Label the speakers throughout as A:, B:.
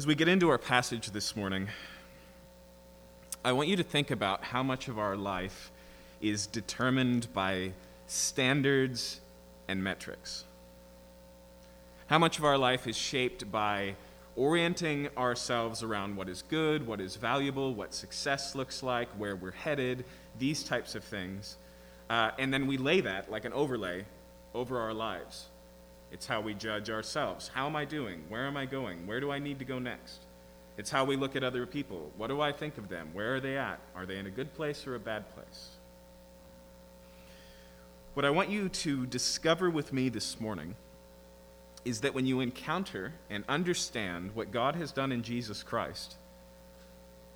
A: As we get into our passage this morning, I want you to think about how much of our life is determined by standards and metrics. How much of our life is shaped by orienting ourselves around what is good, what is valuable, what success looks like, where we're headed, these types of things. Uh, and then we lay that like an overlay over our lives. It's how we judge ourselves. How am I doing? Where am I going? Where do I need to go next? It's how we look at other people. What do I think of them? Where are they at? Are they in a good place or a bad place? What I want you to discover with me this morning is that when you encounter and understand what God has done in Jesus Christ,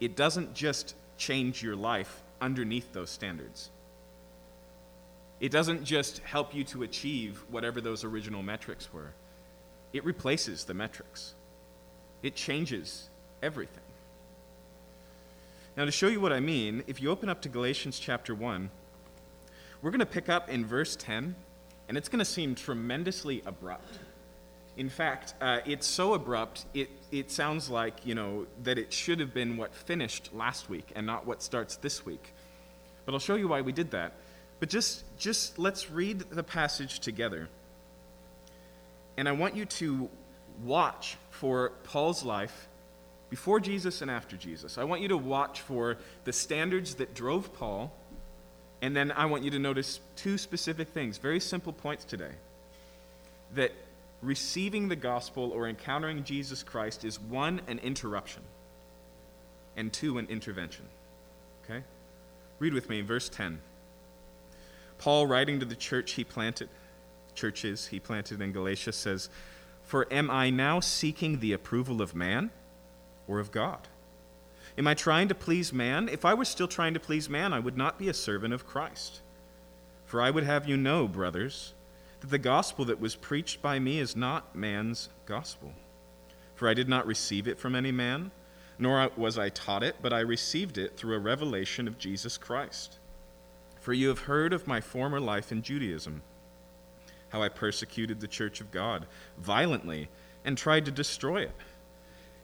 A: it doesn't just change your life underneath those standards. It doesn't just help you to achieve whatever those original metrics were, it replaces the metrics. It changes everything. Now, to show you what I mean, if you open up to Galatians chapter 1, we're going to pick up in verse 10, and it's going to seem tremendously abrupt. In fact, uh, it's so abrupt, it, it sounds like, you know, that it should have been what finished last week and not what starts this week. But I'll show you why we did that. But just, just let's read the passage together. And I want you to watch for Paul's life before Jesus and after Jesus. I want you to watch for the standards that drove Paul. And then I want you to notice two specific things, very simple points today. That receiving the gospel or encountering Jesus Christ is one, an interruption, and two, an intervention. Okay? Read with me, verse 10. Paul, writing to the church he planted, churches he planted in Galatia, says, For am I now seeking the approval of man or of God? Am I trying to please man? If I were still trying to please man, I would not be a servant of Christ. For I would have you know, brothers, that the gospel that was preached by me is not man's gospel. For I did not receive it from any man, nor was I taught it, but I received it through a revelation of Jesus Christ. For you have heard of my former life in Judaism, how I persecuted the church of God violently and tried to destroy it.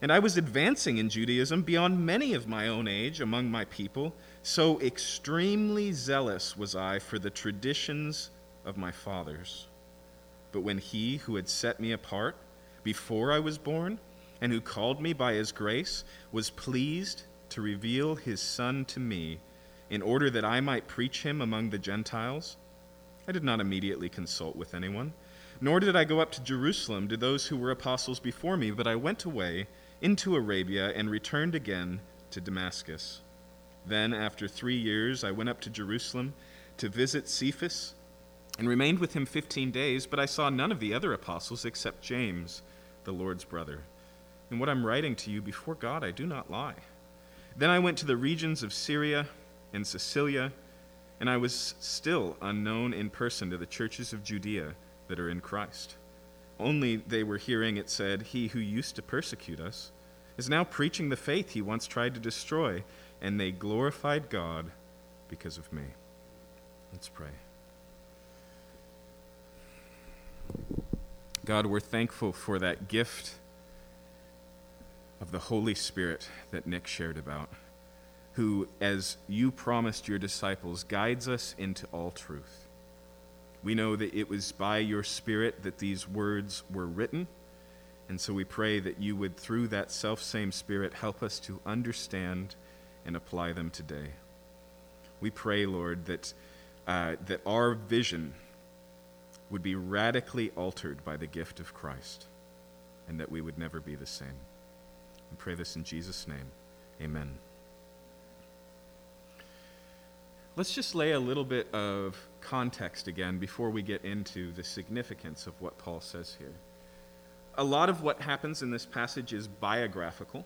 A: And I was advancing in Judaism beyond many of my own age among my people, so extremely zealous was I for the traditions of my fathers. But when he who had set me apart before I was born, and who called me by his grace, was pleased to reveal his Son to me, in order that I might preach him among the Gentiles, I did not immediately consult with anyone, nor did I go up to Jerusalem to those who were apostles before me, but I went away into Arabia and returned again to Damascus. Then, after three years, I went up to Jerusalem to visit Cephas and remained with him fifteen days, but I saw none of the other apostles except James, the Lord's brother. In what I'm writing to you before God, I do not lie. Then I went to the regions of Syria and Cilicia, and I was still unknown in person to the churches of Judea that are in Christ. Only they were hearing it said, He who used to persecute us is now preaching the faith he once tried to destroy, and they glorified God because of me. Let's pray. God, we're thankful for that gift of the Holy Spirit that Nick shared about, who, as you promised your disciples, guides us into all truth. We know that it was by your Spirit that these words were written, and so we pray that you would, through that self same Spirit, help us to understand and apply them today. We pray, Lord, that, uh, that our vision would be radically altered by the gift of Christ, and that we would never be the same. We pray this in Jesus' name. Amen. Let's just lay a little bit of context again before we get into the significance of what Paul says here. A lot of what happens in this passage is biographical,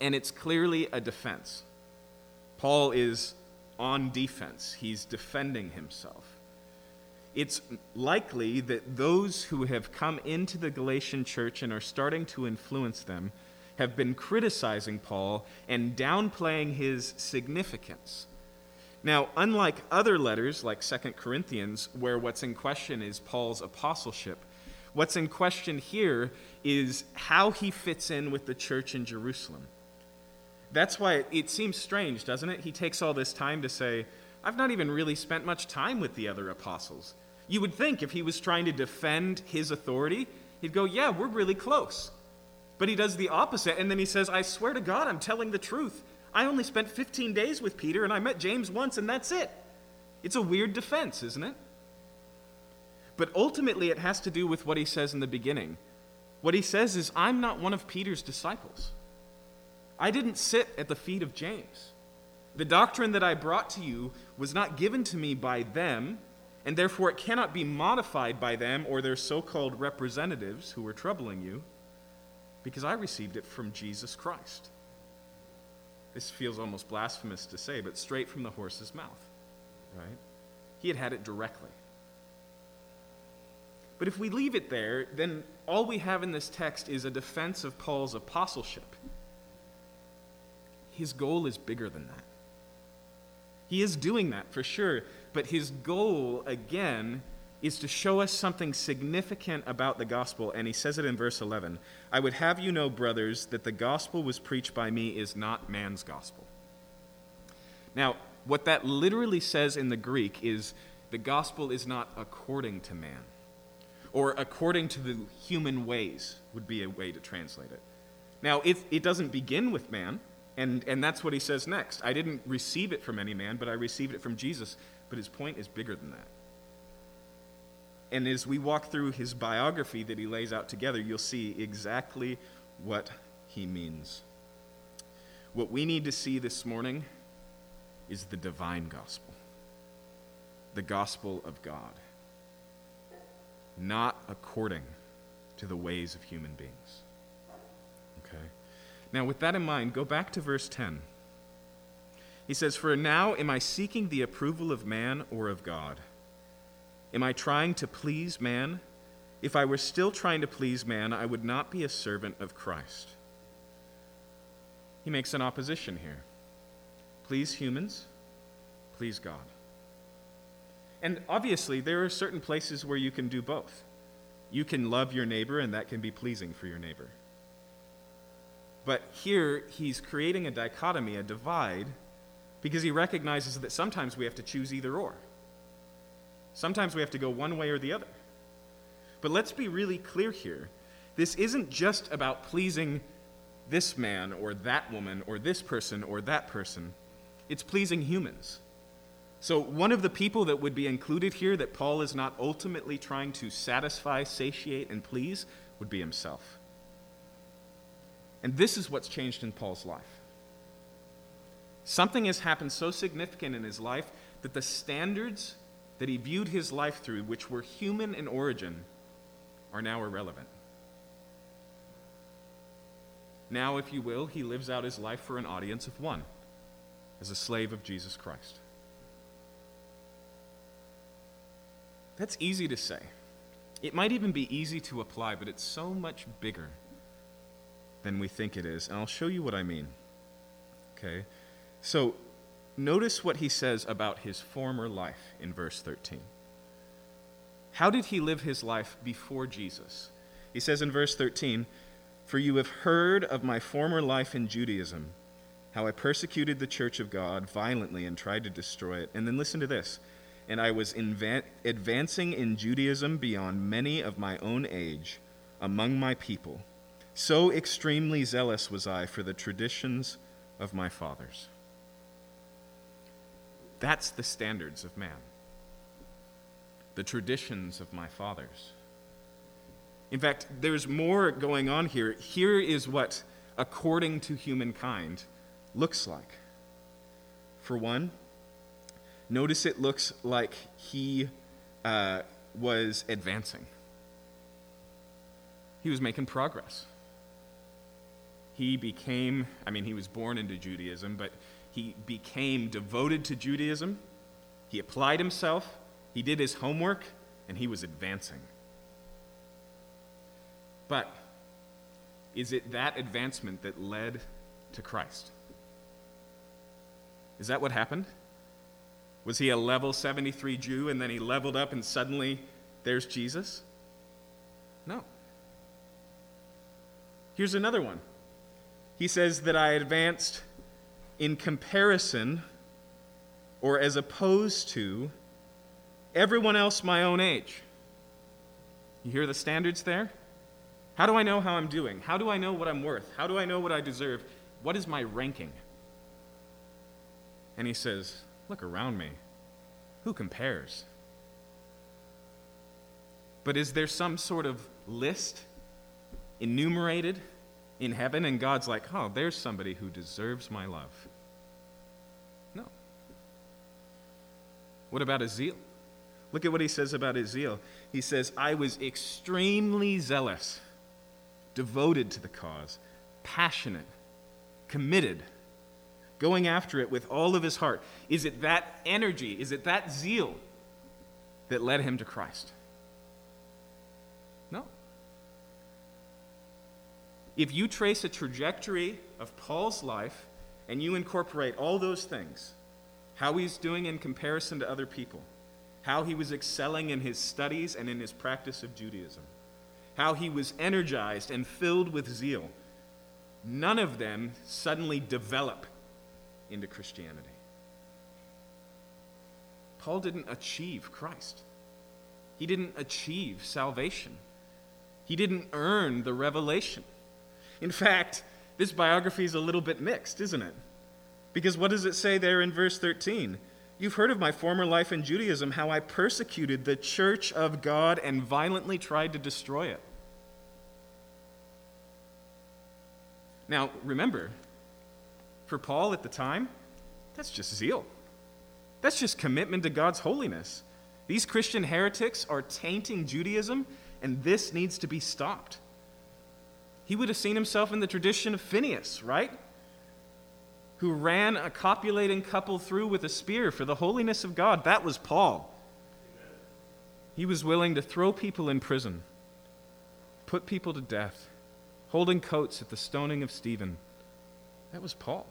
A: and it's clearly a defense. Paul is on defense, he's defending himself. It's likely that those who have come into the Galatian church and are starting to influence them have been criticizing Paul and downplaying his significance. Now, unlike other letters like 2 Corinthians, where what's in question is Paul's apostleship, What's in question here is how he fits in with the church in Jerusalem. That's why it, seems strange, doesn't it? He takes all this time to say, I've not even really spent much time with the other apostles. You would think if he was trying to defend his authority, he'd go, Yeah, we're really close. But he does the opposite, and then he says, I swear to God, I'm telling the truth. I only spent 15 days with Peter, and I met James once, and that's it. It's a weird defense, isn't it? But ultimately, it has to do with what he says in the beginning. What he says is, I'm not one of Peter's disciples. I didn't sit at the feet of James. The doctrine that I brought to you was not given to me by them, and therefore it cannot be modified by them or their so called representatives who are troubling you, because I received it from Jesus Christ. This feels almost blasphemous to say, but straight from the horse's mouth, right? He had had it directly. But if we leave it there, then all we have in this text is a defense of Paul's apostleship. His goal is bigger than that. He is doing that for sure, but his goal, again, is to show us something significant about the gospel, and he says it in verse 11 I would have you know, brothers, that the gospel was preached by me is not man's gospel. Now, what that literally says in the Greek is the gospel is not according to man, or according to the human ways, would be a way to translate it. Now, it, it doesn't begin with man. And, and that's what he says next. I didn't receive it from any man, but I received it from Jesus. But his point is bigger than that. And as we walk through his biography that he lays out together, you'll see exactly what he means. What we need to see this morning is the divine gospel, the gospel of God, not according to the ways of human beings. Okay? Now, with that in mind, go back to verse 10. He says, For now am I seeking the approval of man or of God? Am I trying to please man? If I were still trying to please man, I would not be a servant of Christ. He makes an opposition here. Please humans, please God. And obviously, there are certain places where you can do both. You can love your neighbor, and that can be pleasing for your neighbor. But here, he's creating a dichotomy, a divide, because he recognizes that sometimes we have to choose either or. Sometimes we have to go one way or the other. But let's be really clear here. This isn't just about pleasing this man or that woman or this person or that person, it's pleasing humans. So, one of the people that would be included here that Paul is not ultimately trying to satisfy, satiate, and please would be himself. And this is what's changed in Paul's life. Something has happened so significant in his life that the standards that he viewed his life through, which were human in origin, are now irrelevant. Now, if you will, he lives out his life for an audience of one, as a slave of Jesus Christ. That's easy to say. It might even be easy to apply, but it's so much bigger than we think it is. And I'll show you what I mean. Okay? So, notice what he says about his former life in verse 13. How did he live his life before Jesus? He says in verse 13, For you have heard of my former life in Judaism, how I persecuted the church of God violently and tried to destroy it. And then listen to this. And I was advancing in Judaism beyond many of my own age among my people so extremely zealous was I for the traditions of my fathers. That's the standards of man, the traditions of my fathers. In fact, there's more going on here. Here is what, according to humankind, looks like. For one, notice it looks like he uh, was advancing, he was making progress he became, I mean, he was born into Judaism, but he became devoted to Judaism. He applied himself, he did his homework, and he was advancing. But is it that advancement that led to Christ? Is that what happened? Was he a level 73 Jew and then he leveled up and suddenly there's Jesus? No. Here's another one. He says that I advanced in comparison or as opposed to everyone else my own age. You hear the standards there? How do I know how I'm doing? How do I know what I'm worth? How do I know what I deserve? What is my ranking? And he says, Look around me. Who compares? But is there some sort of list enumerated in heaven, and God's like, oh, there's somebody who deserves my love? No. What about his zeal? Look at what he says about his zeal. He says, I was extremely zealous, devoted to the cause, passionate, committed, going after it with all of his heart. Is it that energy, is it that zeal that led him to Christ? No. If you trace a trajectory of Paul's life and you incorporate all those things, how he's doing in comparison to other people, how he was excelling in his studies and in his practice of Judaism, how he was energized and filled with zeal, none of them suddenly develop into Christianity. Paul didn't achieve Christ. He didn't achieve salvation. He didn't earn the revelation. In fact, this biography is a little bit mixed, isn't it? Because what does it say there in verse 13? You've heard of my former life in Judaism, how I persecuted the church of God and violently tried to destroy it. Now, remember, for Paul at the time, that's just zeal. That's just commitment to God's holiness. These Christian heretics are tainting Judaism and this needs to be stopped. He would have seen himself in the tradition of Phineas, right? Who ran a copulating couple through with a spear for the holiness of God. That was Paul. He was willing to throw people in prison, put people to death, holding coats at the stoning of Stephen. That was Paul.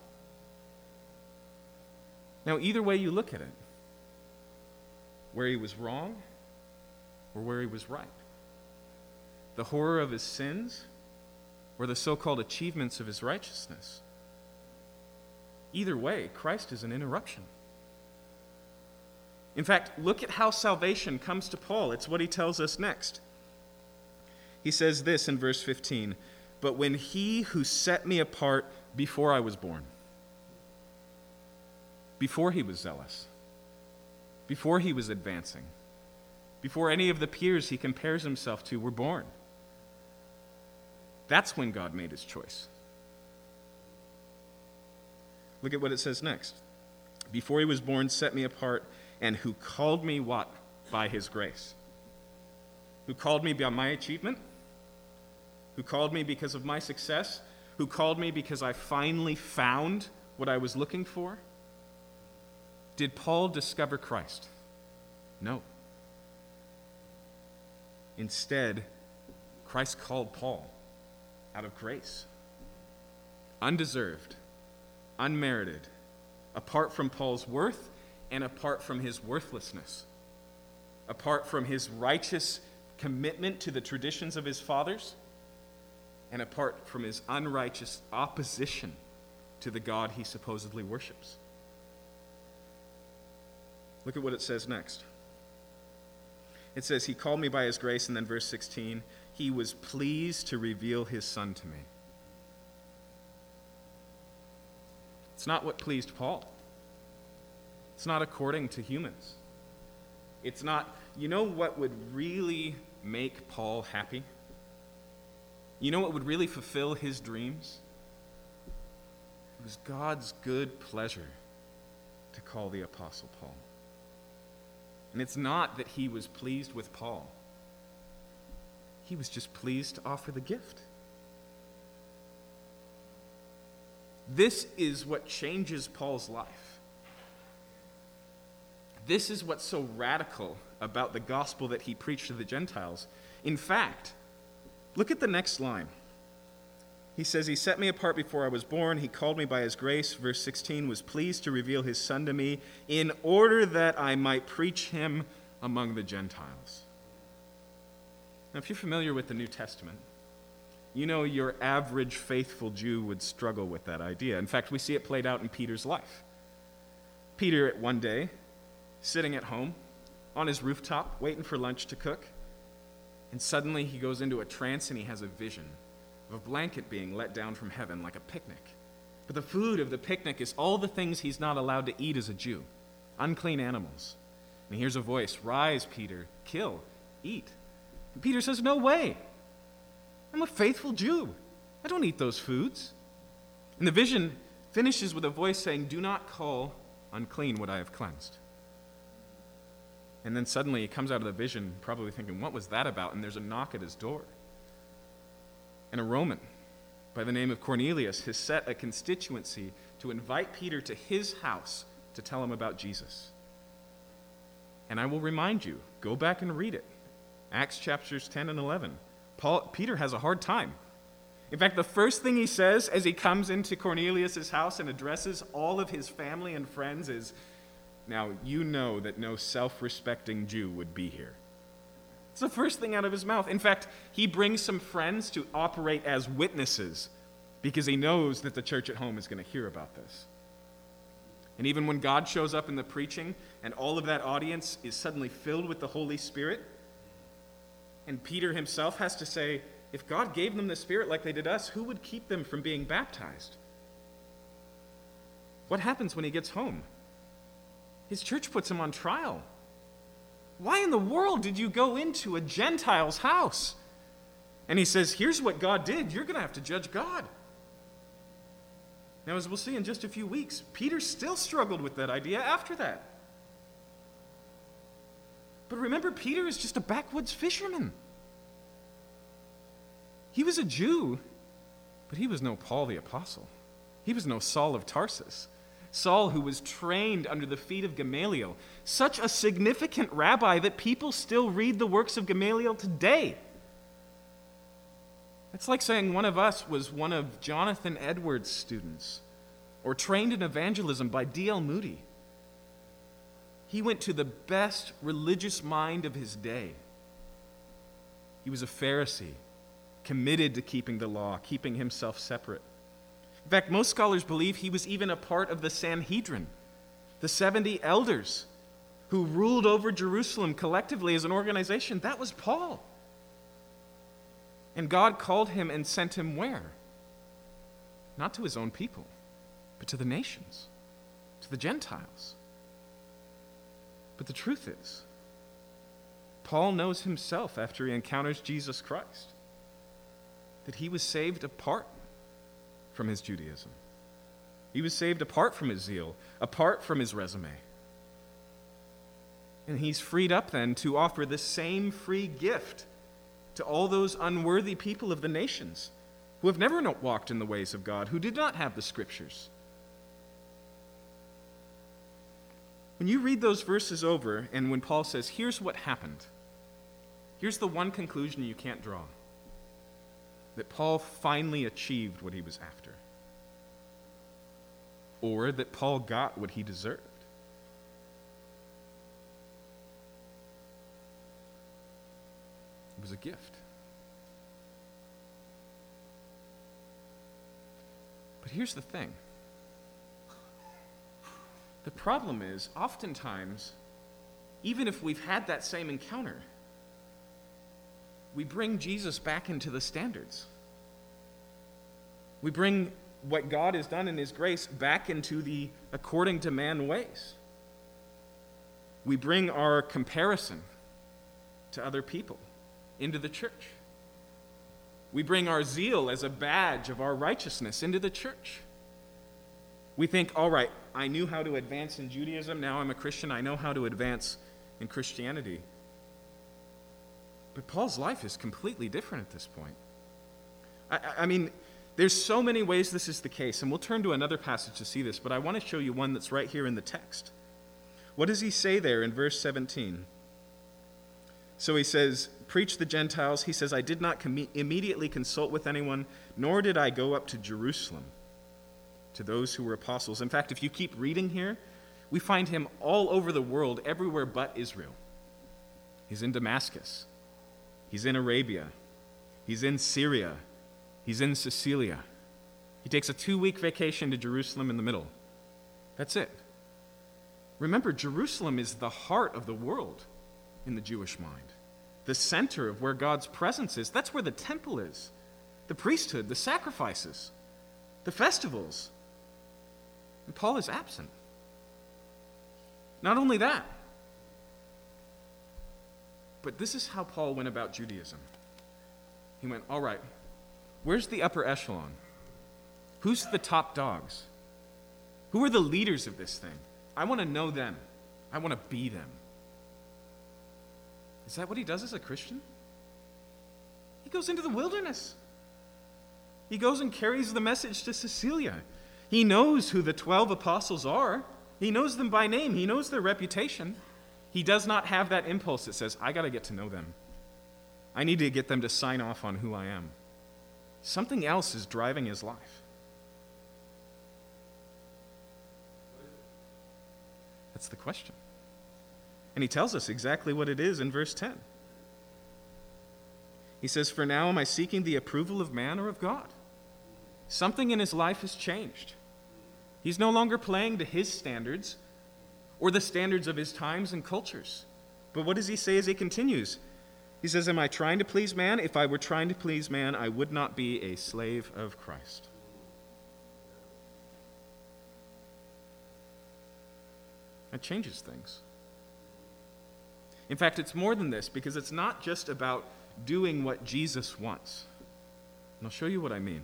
A: Now, either way you look at it, where he was wrong or where he was right the horror of his sins, or the so called achievements of his righteousness. Either way, Christ is an interruption. In fact, look at how salvation comes to Paul. It's what he tells us next. He says this in verse 15 But when he who set me apart before I was born, before he was zealous, before he was advancing, before any of the peers he compares himself to were born, that's when God made his choice. Look at what it says next. Before he was born, set me apart, and who called me what? By his grace. Who called me by my achievement? Who called me because of my success? Who called me because I finally found what I was looking for? Did Paul discover Christ? No. Instead, Christ called Paul out of grace. Undeserved, unmerited, apart from Paul's worth and apart from his worthlessness, apart from his righteous commitment to the traditions of his fathers, and apart from his unrighteous opposition to the God he supposedly worships. Look at what it says next. It says, He called me by His grace, and then verse 16, he was pleased to reveal his son to me. It's not what pleased Paul. It's not according to humans. It's not, you know what would really make Paul happy? You know what would really fulfill his dreams? It was God's good pleasure to call the Apostle Paul. And it's not that he was pleased with Paul. He was just pleased to offer the gift. This is what changes Paul's life. This is what's so radical about the gospel that he preached to the Gentiles. In fact, look at the next line. He says, He set me apart before I was born. He called me by His grace. Verse 16 was pleased to reveal His Son to me in order that I might preach Him among the Gentiles. Now, if you're familiar with the New Testament, You know, your average faithful Jew would struggle with that idea. In fact, we see it played out in Peter's life. Peter, at one day, sitting at home on his rooftop, waiting for lunch to cook, and suddenly he goes into a trance and he has a vision of a blanket being let down from heaven like a picnic. But the food of the picnic is all the things he's not allowed to eat as a Jew unclean animals. And he hears a voice Rise, Peter, kill, eat. And Peter says, No way. I'm a faithful Jew. I don't eat those foods. And the vision finishes with a voice saying, Do not call unclean what I have cleansed. And then suddenly he comes out of the vision, probably thinking, What was that about? And there's a knock at his door. And a Roman by the name of Cornelius has set a constituency to invite Peter to his house to tell him about Jesus. And I will remind you go back and read it. Acts chapters 10 and 11. Paul, Peter has a hard time. In fact, the first thing he says as he comes into Cornelius' house and addresses all of his family and friends is, Now, you know that no self respecting Jew would be here. It's the first thing out of his mouth. In fact, he brings some friends to operate as witnesses because he knows that the church at home is going to hear about this. And even when God shows up in the preaching and all of that audience is suddenly filled with the Holy Spirit, and Peter himself has to say, if God gave them the Spirit like they did us, who would keep them from being baptized? What happens when he gets home? His church puts him on trial. Why in the world did you go into a Gentile's house? And he says, Here's what God did. You're going to have to judge God. Now, as we'll see in just a few weeks, Peter still struggled with that idea after that. But remember, Peter is just a backwoods fisherman. He was a Jew, but he was no Paul the Apostle. He was no Saul of Tarsus. Saul, who was trained under the feet of Gamaliel, such a significant rabbi that people still read the works of Gamaliel today. It's like saying one of us was one of Jonathan Edwards' students or trained in evangelism by D.L. Moody. He went to the best religious mind of his day. He was a Pharisee, committed to keeping the law, keeping himself separate. In fact, most scholars believe he was even a part of the Sanhedrin, the 70 elders who ruled over Jerusalem collectively as an organization. That was Paul. And God called him and sent him where? Not to his own people, but to the nations, to the Gentiles. But the truth is, Paul knows himself after he encounters Jesus Christ that he was saved apart from his Judaism. He was saved apart from his zeal, apart from his resume. And he's freed up then to offer the same free gift to all those unworthy people of the nations who have never walked in the ways of God, who did not have the scriptures. When you read those verses over, and when Paul says, here's what happened, here's the one conclusion you can't draw that Paul finally achieved what he was after, or that Paul got what he deserved. It was a gift. But here's the thing the problem is, oftentimes, even if we've had that same encounter, we bring Jesus back into the standards. We bring what God has done in His grace back into the according to man ways. We bring our comparison to other people into the church. We bring our zeal as a badge of our righteousness into the church. We think, all right, I knew how to advance in Judaism, now I'm a Christian, I know how to advance in Christianity. But Paul's life is completely different at this point. I, I, mean, there's so many ways this is the case, and we'll turn to another passage to see this, but I want to show you one that's right here in the text. What does he say there in verse 17? So he says, Preach the Gentiles. He says, I did not com- immediately consult with anyone, nor did I go up to Jerusalem to those who were apostles. In fact, if you keep reading here, we find him all over the world, everywhere but Israel. He's in Damascus. He's in Arabia. He's in Syria. He's in Cilicia. He takes a two week vacation to Jerusalem in the middle. That's it. Remember, Jerusalem is the heart of the world in the Jewish mind, the center of where God's presence is. That's where the temple is, the priesthood, the sacrifices, the festivals. And Paul is absent. Not only that, but this is how Paul went about Judaism. He went, All right, where's the upper echelon? Who's the top dogs? Who are the leaders of this thing? I want to know them. I want to be them. Is that what he does as a Christian? He goes into the wilderness. He goes and carries the message to Cilicia. He knows who the 12 apostles are. He knows them by name. He knows their reputation. He does not have that impulse that says, I got to get to know them. I need to get them to sign off on who I am. Something else is driving his life. That's the question. And he tells us exactly what it is in verse 10. He says, For now am I seeking the approval of man or of God? Something in his life has changed. He's no longer playing to his standards or the standards of his times and cultures. But what does he say as he continues? He says, Am I trying to please man? If I were trying to please man, I would not be a slave of Christ. That changes things. In fact, it's more than this because it's not just about doing what Jesus wants. And I'll show you what I mean.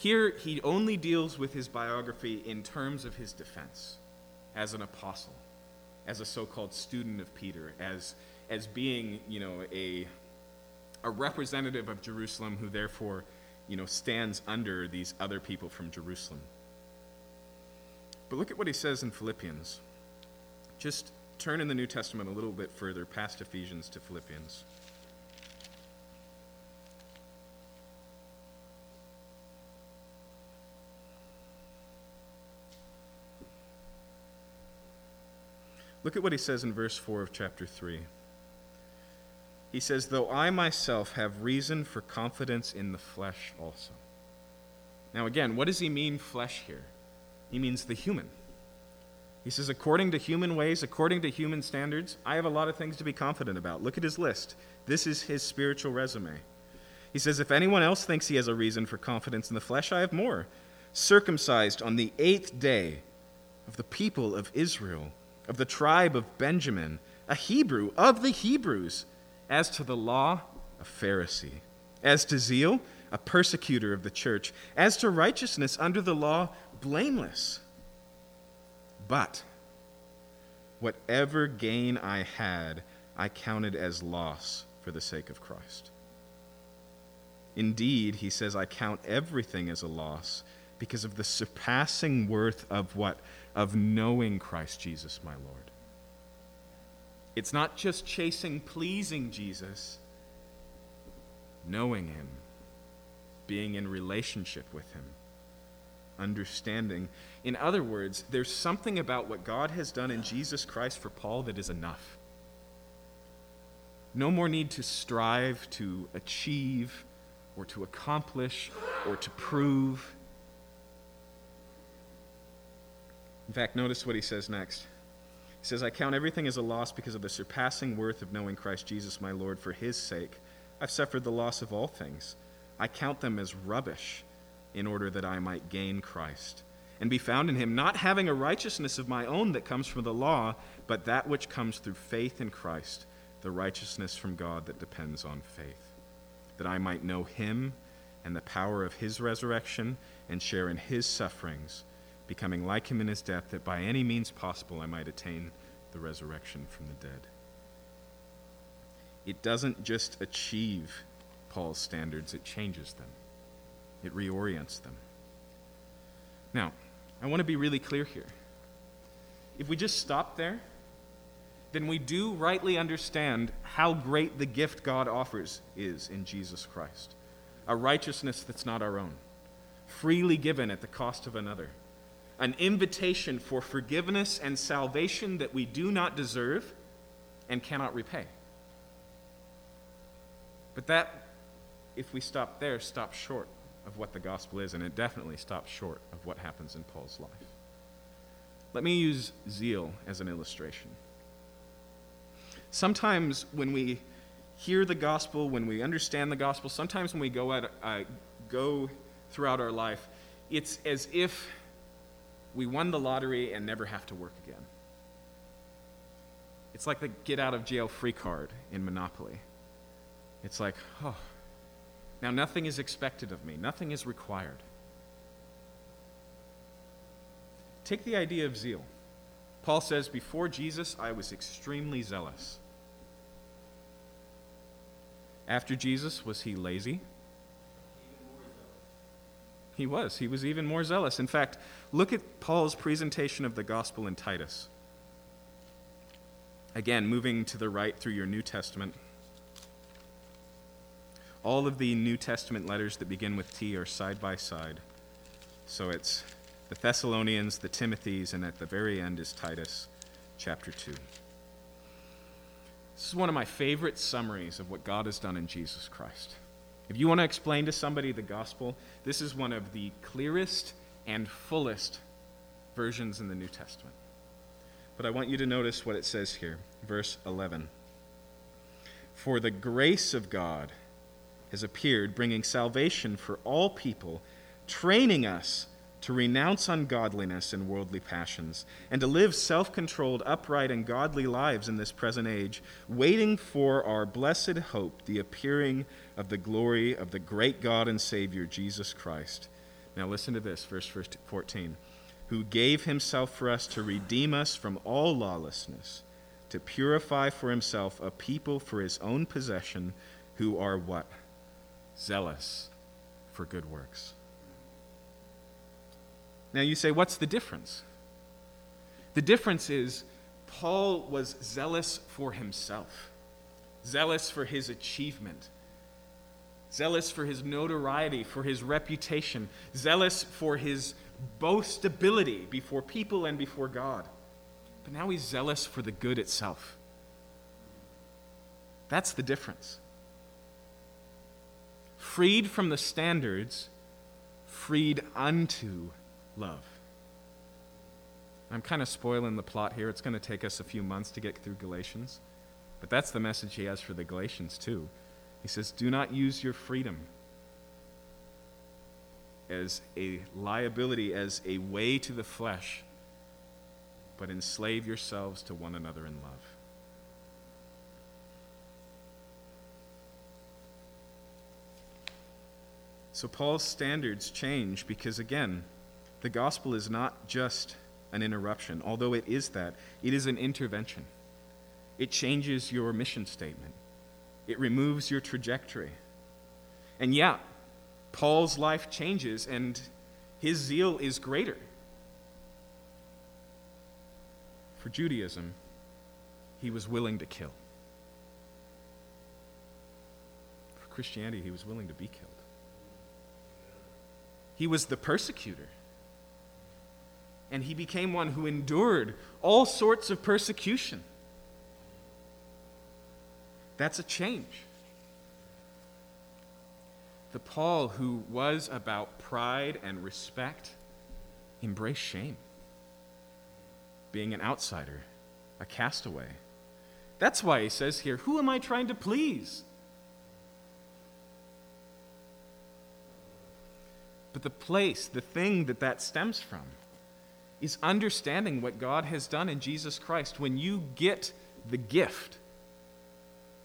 A: Here, he only deals with his biography in terms of his defense as an apostle, as a so called student of Peter, as, as being, you know, a, a representative of Jerusalem who therefore, you know, stands under these other people from Jerusalem. But look at what he says in Philippians. Just turn in the New Testament a little bit further, past Ephesians to Philippians. Look at what he says in verse 4 of chapter 3. He says, Though I myself have reason for confidence in the flesh also. Now, again, what does he mean, flesh, here? He means the human. He says, according to human ways, according to human standards, I have a lot of things to be confident about. Look at his list. This is his spiritual resume. He says, If anyone else thinks he has a reason for confidence in the flesh, I have more. Circumcised on the eighth day of the people of Israel, of the tribe of Benjamin, a Hebrew of the Hebrews, as to the law, a Pharisee, as to zeal, a persecutor of the church, as to righteousness under the law, blameless. But whatever gain I had, I counted as loss for the sake of Christ. Indeed, he says, I count everything as a loss because of the surpassing worth of what? Of knowing Christ Jesus, my Lord. It's not just chasing pleasing Jesus, knowing him, being in relationship with him understanding. In other words, there's something about what God has done in Jesus Christ for Paul that is enough. No more need to strive to achieve or to accomplish or to prove. In fact, notice what he says next. He says, I count everything as a loss because of the surpassing worth of knowing Christ Jesus my Lord. For his sake, I've suffered the loss of all things. I count them as rubbish in order that I might gain Christ and be found in him, not having a righteousness of my own that comes from the law, but that which comes through faith in Christ, the righteousness from God that depends on faith, that I might know him and the power of his resurrection and share in his sufferings, becoming like him in his death, that by any means possible I might attain the resurrection from the dead. It doesn't just achieve Paul's standards, it changes them it reorients them. Now, I want to be really clear here. If we just stop there, then we do rightly understand how great the gift God offers is in Jesus Christ a righteousness that's not our own, freely given at the cost of another, an invitation for forgiveness and salvation that we do not deserve and cannot repay. But that if we stop there, stops short of what the gospel is, and it definitely stops short of what happens in Paul's life. Let me use zeal as an illustration. Sometimes when we hear the gospel, when we understand the gospel, sometimes when we go, at, uh, go throughout our life, it's as if we won the lottery and never have to work again. It's like the get out of jail free card in Monopoly. It's like, oh, now nothing is expected of me, nothing is required. Take the idea of zeal. Paul says, Before Jesus, I was extremely zealous. After Jesus, was he lazy? He was. He was even more zealous. In fact, look at Paul's presentation of the gospel in Titus. Again, moving to the right through your New Testament. All of the New Testament letters that begin with T are side by side. So it's the Thessalonians, the Timothys, and at the very end is Titus chapter 2. This is one of my favorite summaries of what God has done in Jesus Christ. If you want to explain to somebody the gospel, this is one of the clearest and fullest versions in the New Testament. But I want you to notice what it says here, verse 11. For the grace of God has appeared, bringing salvation for all people, training us to renounce ungodliness and worldly passions, and to live self controlled, upright, and godly lives in this present age, waiting for our blessed hope, the appearing of the glory of the great God and Savior, Jesus Christ. Now, listen to this, verse 14. Who gave himself for us to redeem us from all lawlessness, to purify for himself a people for his own possession, who are what? Zealous for good works. Now you say, what's the difference? The difference is Paul was zealous for himself, zealous for his achievement, zealous for his notoriety, for his reputation, zealous for his boastability before people and before God. But now he's zealous for the good itself. That's the difference. Freed from the standards, freed unto love. I'm kind of spoiling the plot here. It's going to take us a few months to get through Galatians. But that's the message he has for the Galatians, too. He says, Do not use your freedom as a liability, as a way to the flesh, but enslave yourselves to one another in love. So Paul's standards change because, again, the gospel is not just an interruption, although it is that, it is an intervention. It changes your mission statement, it removes your trajectory. And yeah, Paul's life changes and his zeal is greater. For Judaism, he was willing to kill. For Christianity, he was willing to be killed. He was the persecutor and he became one who endured all sorts of persecution. That's a change. The Paul who was about pride and respect embraced shame, being an outsider, a castaway. That's why he says here, Who am I trying to please? But the place, the thing that that stems from, is understanding what God has done in Jesus Christ. When you get the gift,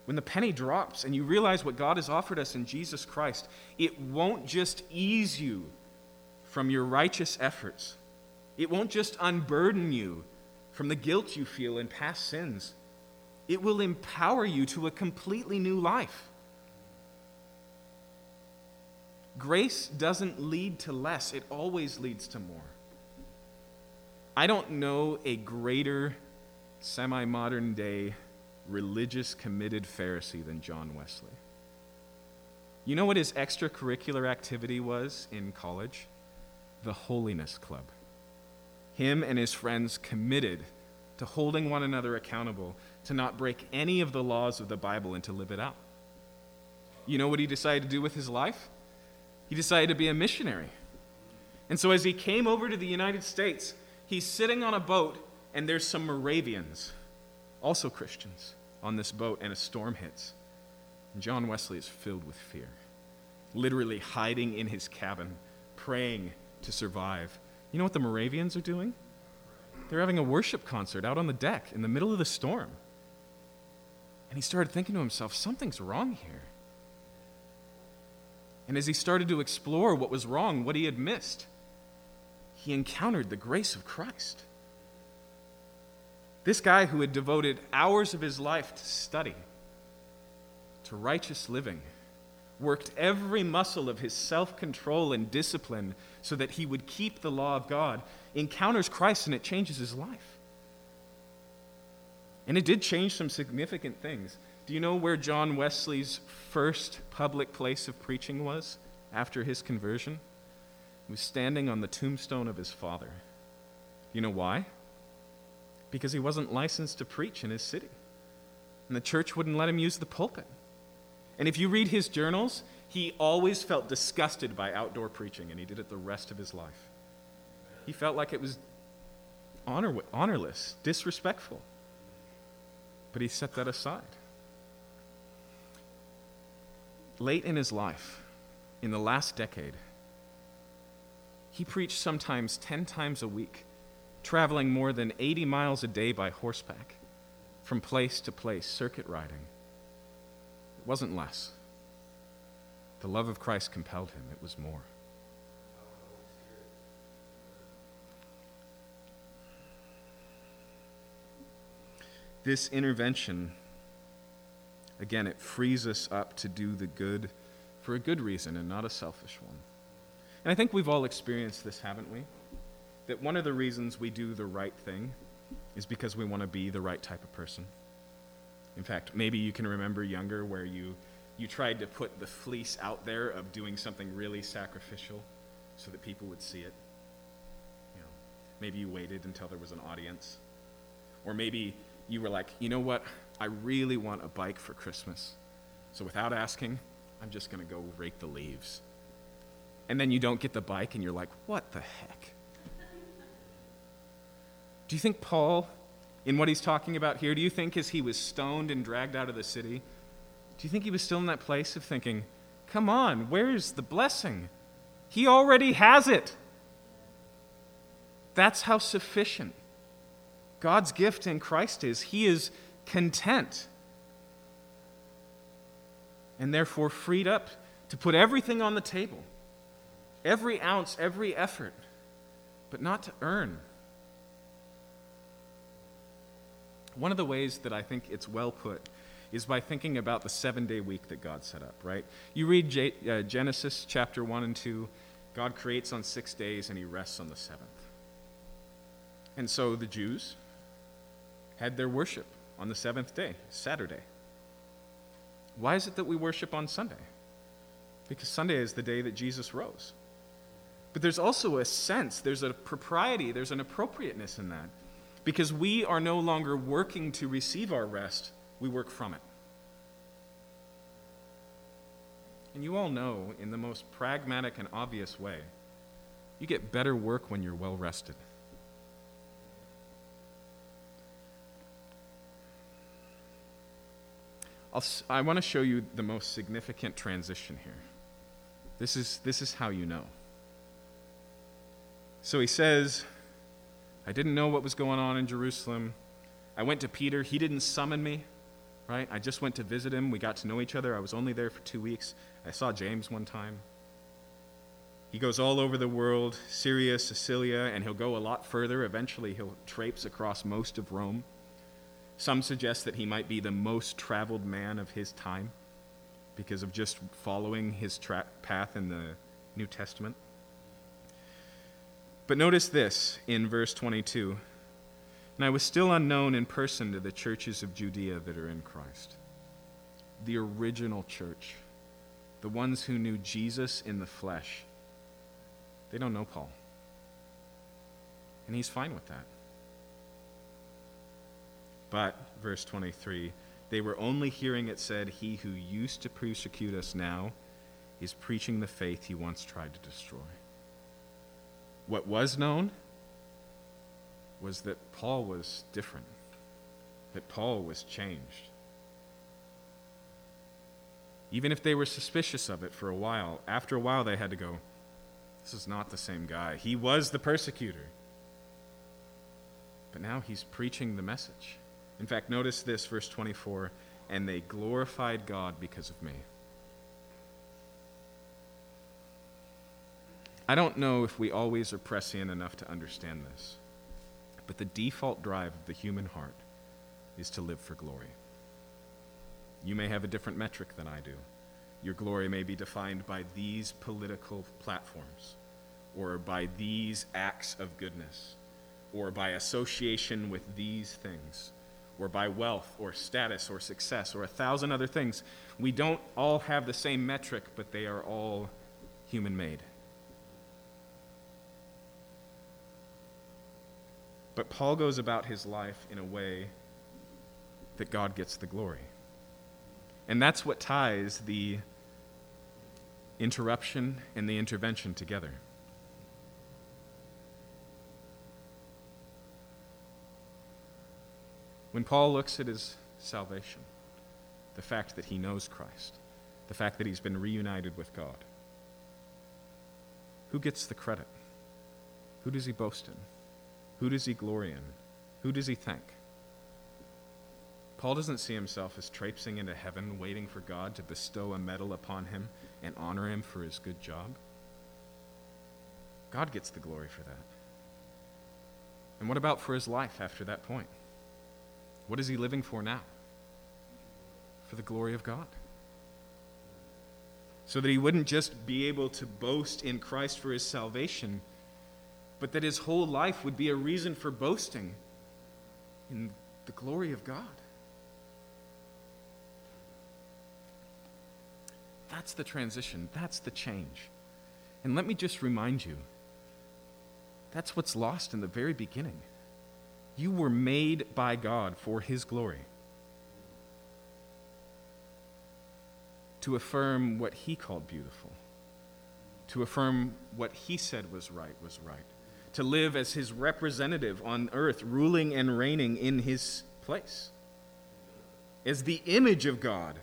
A: when the penny drops and you realize what God has offered us in Jesus Christ, it won't just ease you from your righteous efforts. It won't just unburden you from the guilt you feel in past sins. It will empower you to a completely new life. Grace doesn't lead to less, it always leads to more. I don't know a greater semi modern day religious committed Pharisee than John Wesley. You know what his extracurricular activity was in college? The Holiness Club. Him and his friends committed to holding one another accountable, to not break any of the laws of the Bible and to live it out. You know what he decided to do with his life? He decided to be a missionary. And so as he came over to the United States, he's sitting on a boat, and there's some Moravians, also Christians, on this boat, and a storm hits. And John Wesley is filled with fear, literally hiding in his cabin, praying to survive. You know what the Moravians are doing? They're having a worship concert out on the deck in the middle of the storm. And he started thinking to himself, something's wrong here. And as he started to explore what was wrong, what he had missed, he encountered the grace of Christ. This guy who had devoted hours of his life to study, to righteous living, worked every muscle of his self control and discipline so that he would keep the law of God, encounters Christ and it changes his life. And it did change some significant things. Do you know where John Wesley's first public place of preaching was after his conversion? He was standing on the tombstone of his father. You know why? Because he wasn't licensed to preach in his city. And the church wouldn't let him use the pulpit. And if you read his journals, he always felt disgusted by outdoor preaching, and he did it the rest of his life. He felt like it was honor, honorless, disrespectful. But he set that aside. Late in his life, in the last decade, he preached sometimes 10 times a week, traveling more than 80 miles a day by horseback, from place to place, circuit riding. It wasn't less. The love of Christ compelled him, it was more. This intervention Again, it frees us up to do the good for a good reason and not a selfish one. And I think we've all experienced this, haven't we? That one of the reasons we do the right thing is because we want to be the right type of person. In fact, maybe you can remember younger where you, you tried to put the fleece out there of doing something really sacrificial so that people would see it. You know, maybe you waited until there was an audience. Or maybe you were like, you know what? I really want a bike for Christmas. So without asking, I'm just going to go rake the leaves. And then you don't get the bike and you're like, what the heck? Do you think Paul, in what he's talking about here, do you think as he was stoned and dragged out of the city, do you think he was still in that place of thinking, come on, where's the blessing? He already has it. That's how sufficient God's gift in Christ is. He is content and therefore freed up to put everything on the table every ounce, every effort, but not to earn. One of the ways that I think it's well put is by thinking about the seven day week that God set up, right? You read J- uh, Genesis chapter 1 and 2, God creates on six days and he rests on the seventh. And so the Jews had their worship on the seventh day, Saturday. Why is it that we worship on Sunday? Because Sunday is the day that Jesus rose. But there's also a sense, there's a propriety, there's an appropriateness in that. Because we are no longer working to receive our rest, we work from it. And you all know, in the most pragmatic and obvious way, you get better work when you're well rested. I'll, i want to show you the most significant transition here. This is, this is how you know. So he says, I didn't know what was going on in Jerusalem. I went to Peter. He didn't summon me, right? I just went to visit him. We got to know each other. I was only there for two weeks. I saw James one time. He goes all over the world Syria, Cilicia, and he'll go a lot further. Eventually, he'll traipse across most of Rome. Some suggest that he might be the most traveled man of his time because of just following his tra- path in the New Testament. But notice this in verse 22 And I was still unknown in person to the churches of Judea that are in Christ. The original church, the ones who knew Jesus in the flesh, they don't know Paul. And he's fine with that. But, verse 23, they were only hearing it said, He who used to persecute us now is preaching the faith he once tried to destroy. What was known was that Paul was different, that Paul was changed. Even if they were suspicious of it for a while, after a while they had to go, This is not the same guy. He was the persecutor. But now he's preaching the message. In fact, notice this, verse 24 and they glorified God because of me. I don't know if we always are prescient enough to understand this, but the default drive of the human heart is to live for glory. You may have a different metric than I do. Your glory may be defined by these political platforms, or by these acts of goodness, or by association with these things, or by wealth, or status, or success, or a thousand other things. We don't all have the same metric, but they are all human made. But Paul goes about his life in a way that God gets the glory. And that's what ties the interruption and the intervention together. When Paul looks at his salvation, the fact that he knows Christ, the fact that he's been reunited with God, who gets the credit? Who does he boast in? Who does he glory in? Who does he thank? Paul doesn't see himself as traipsing into heaven, waiting for God to bestow a medal upon him and honor him for his good job. God gets the glory for that. And what about for his life after that point? What is he living for now? For the glory of God. So that he wouldn't just be able to boast in Christ for his salvation but that his whole life would be a reason for boasting in the glory of God. That's the transition, that's the change. And let me just remind you that's what's lost in the very beginning. You were made by God for his glory. To affirm what he called beautiful, to affirm what he said was right was right to live as his representative on earth, ruling and reigning in his place. As the image of God.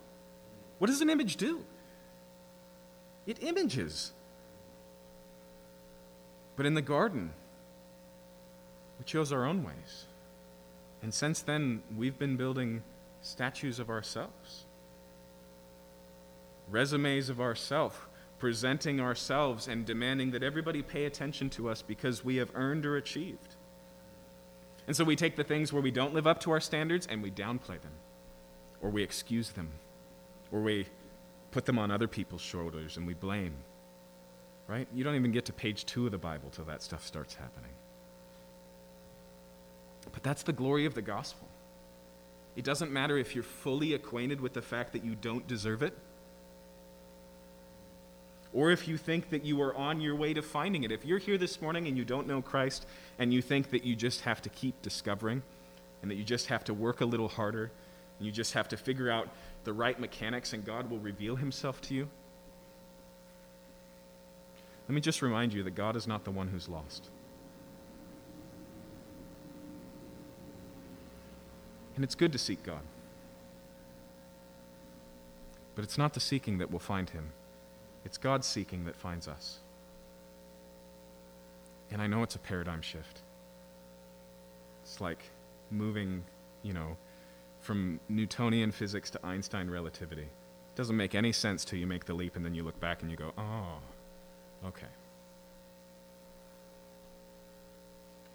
A: What does an image do? It images. But in the garden, we chose our own ways. And since then, we've been building statues of ourselves, resumes of ourselves presenting ourselves and demanding that everybody pay attention to us because we have earned or achieved. And so we take the things where we don't live up to our standards and we downplay them, or we excuse them, or we put them on other people's shoulders and we blame. Right? You don't even get to page two of the Bible till that stuff starts happening. But that's the glory of the gospel. It doesn't matter if you're fully acquainted with the fact that you don't deserve it or if you think that you are on your way to finding it. If you're here this morning and you don't know Christ and you think that you just have to keep discovering and that you just have to work a little harder and you just have to figure out the right mechanics and God will reveal himself to you, let me just remind you that God is not the one who's lost. And it's good to seek God. But it's not the seeking that will find him. It's God seeking that finds us. And I know it's a paradigm shift. It's like moving, you know, from Newtonian physics to Einstein relativity. It doesn't make any sense till you make the leap and then you look back and you go, oh, okay.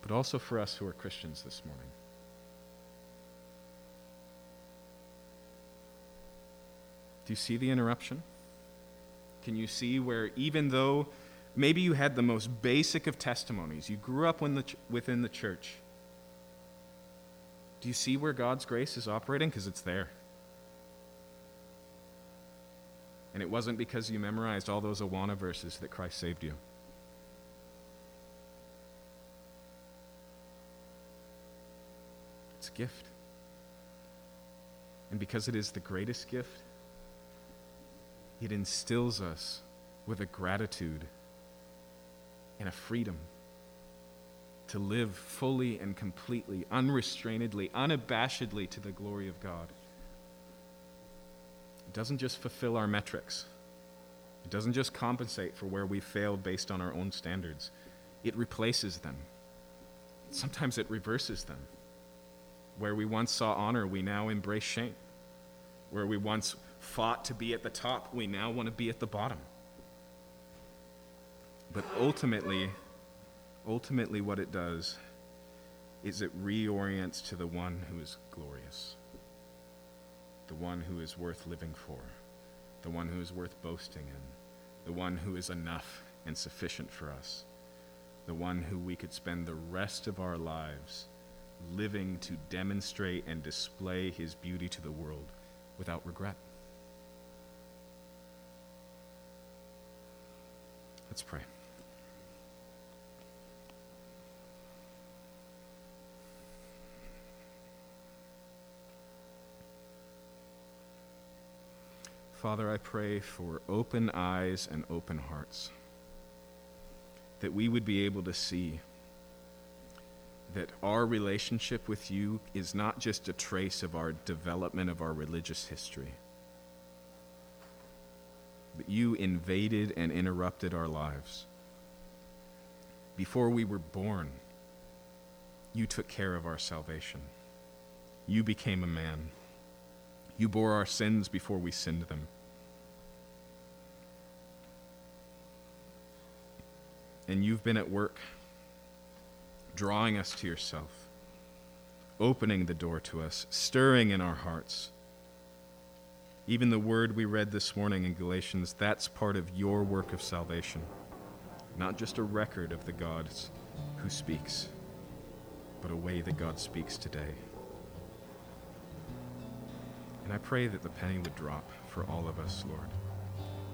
A: But also for us who are Christians this morning. Do you see the interruption? Can you see where even though maybe you had the most basic of testimonies, you grew up the ch- within the church, do you see where God's grace is operating? Because it's there. And it wasn't because you memorized all those Awana verses that Christ saved you. It's a gift. And because it is the greatest gift, it instills us with a gratitude and a freedom to live fully and completely, unrestrainedly, unabashedly to the glory of God. It doesn't just fulfill our metrics, it doesn't just compensate for where we failed based on our own standards, it replaces them. Sometimes it reverses them. Where we once saw honor, we now embrace shame. Where we once fought to be at the top, we now want to be at the bottom. But ultimately, ultimately, what it does is it reorients to the one who is glorious, the one who is worth living for, the one who is worth boasting in, the one who is enough and sufficient for us, the one who we could spend the rest of our lives living to demonstrate and display his beauty to the world without regret. Let's pray. Father, I pray for open eyes and open hearts, that we would be able to see that our relationship with you is not just a trace of our development of our religious history, but you invaded and interrupted our lives. Before we were born, you took care of our salvation. You became a man. You bore our sins before we sinned them. And you've been at work drawing us to yourself, opening the door to us, stirring in our hearts. Even the word we read this morning in Galatians, that's part of your work of salvation, not just a record of the God who speaks, but a way that God speaks today. And I pray that the penny would drop for all of us, Lord.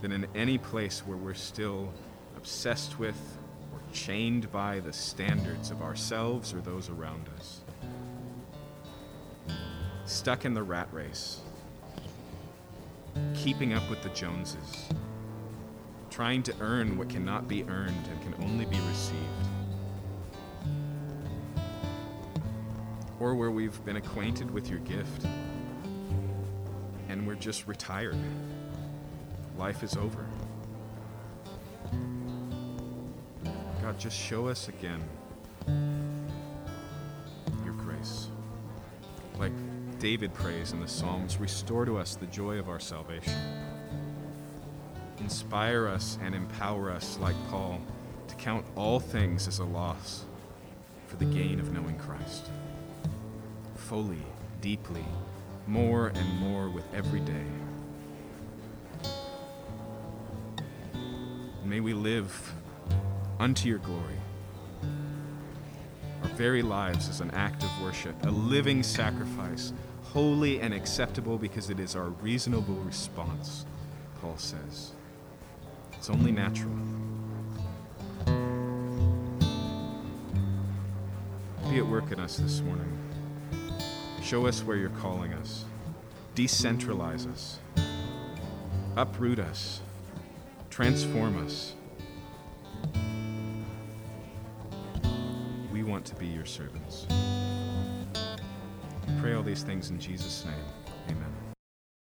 A: That in any place where we're still obsessed with or chained by the standards of ourselves or those around us, stuck in the rat race, keeping up with the Joneses, trying to earn what cannot be earned and can only be received. Or where we've been acquainted with your gift and we're just retired. Life is over. God, just show us again David prays in the Psalms, restore to us the joy of our salvation. Inspire us and empower us, like Paul, to count all things as a loss for the gain of knowing Christ. Fully, deeply, more and more with every day. May we live unto your glory. Our very lives as an act of worship, a living sacrifice, holy and acceptable because it is our reasonable response, Paul says. It's only natural. Be at work in us this morning. Show us where you're calling us. Decentralize us. Uproot us. Transform us. We want to be your servants. Pray all these things in Jesus' name.